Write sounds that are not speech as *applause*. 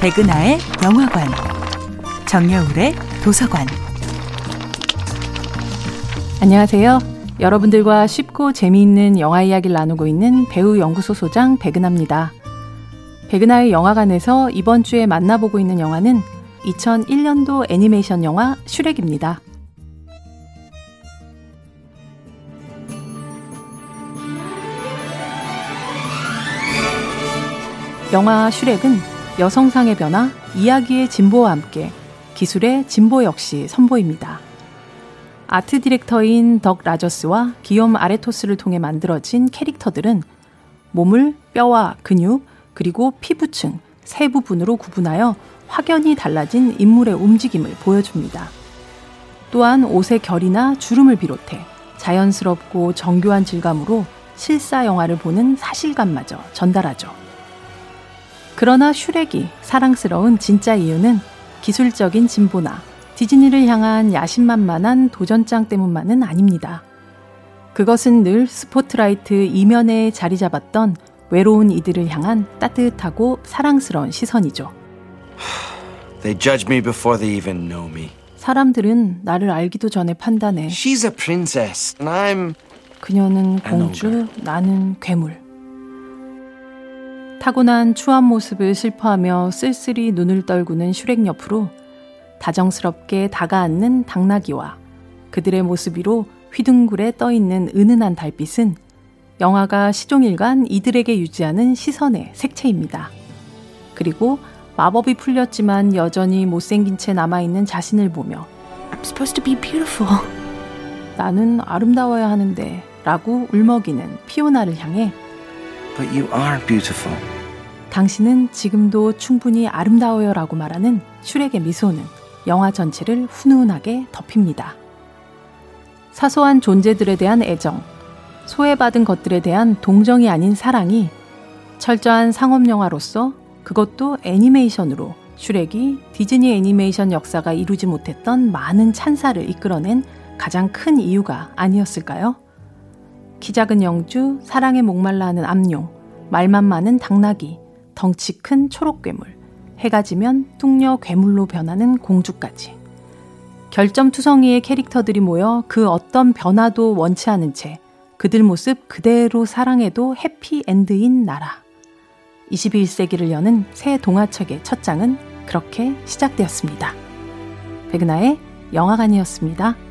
백은하의 영화관, 정여울의 도서관. 안녕하세요. 여러분들과 쉽고 재미있는 영화 이야기를 나누고 있는 배우 연구소 소장 백은하입니다. 백은하의 영화관에서 이번 주에 만나보고 있는 영화는 2001년도 애니메이션 영화 슈렉입니다. 영화 슈렉은 여성상의 변화, 이야기의 진보와 함께 기술의 진보 역시 선보입니다. 아트 디렉터인 덕 라저스와 기욤 아레토스를 통해 만들어진 캐릭터들은 몸을 뼈와 근육, 그리고 피부층 세 부분으로 구분하여 확연히 달라진 인물의 움직임을 보여줍니다. 또한 옷의 결이나 주름을 비롯해 자연스럽고 정교한 질감으로 실사 영화를 보는 사실감마저 전달하죠. 그러나 슈렉이 사랑스러운 진짜 이유는 기술적인 진보나 디즈니를 향한 야심만만한 도전장 때문만은 아닙니다. 그것은 늘 스포트라이트 이면에 자리 잡았던 외로운 이들을 향한 따뜻하고 사랑스러운 시선이죠. *sighs* They judge me before they even know me. 사람들은 나를 알기도 전에 판단해. She's a princess, and I'm. 그녀는 공주, 나는 괴물. 타고난 추한 모습을 슬퍼하며 쓸쓸히 눈을 떨구는 슈렉 옆으로 다정스럽게 다가앉는 당나귀와 그들의 모습 위로 휘둥굴에 떠있는 은은한 달빛은 영화가 시종일관 이들에게 유지하는 시선의 색채입니다. 그리고 마법이 풀렸지만 여전히 못생긴 채 남아있는 자신을 보며 I'm supposed to be beautiful. 나는 아름다워야 하는데 라고 울먹이는 피오나를 향해 But you are beautiful. 당신은 지금도 충분히 아름다워요 라고 말하는 슈렉의 미소는 영화 전체를 훈훈하게 덮입니다. 사소한 존재들에 대한 애정, 소외받은 것들에 대한 동정이 아닌 사랑이 철저한 상업영화로서 그것도 애니메이션으로 슈렉이 디즈니 애니메이션 역사가 이루지 못했던 많은 찬사를 이끌어낸 가장 큰 이유가 아니었을까요? 키 작은 영주, 사랑에 목말라 하는 암용, 말만 많은 당나귀, 덩치 큰 초록 괴물, 해가 지면 뚱녀 괴물로 변하는 공주까지. 결점투성이의 캐릭터들이 모여 그 어떤 변화도 원치 않은 채 그들 모습 그대로 사랑해도 해피엔드인 나라. 21세기를 여는 새 동화책의 첫 장은 그렇게 시작되었습니다. 백은하의 영화관이었습니다.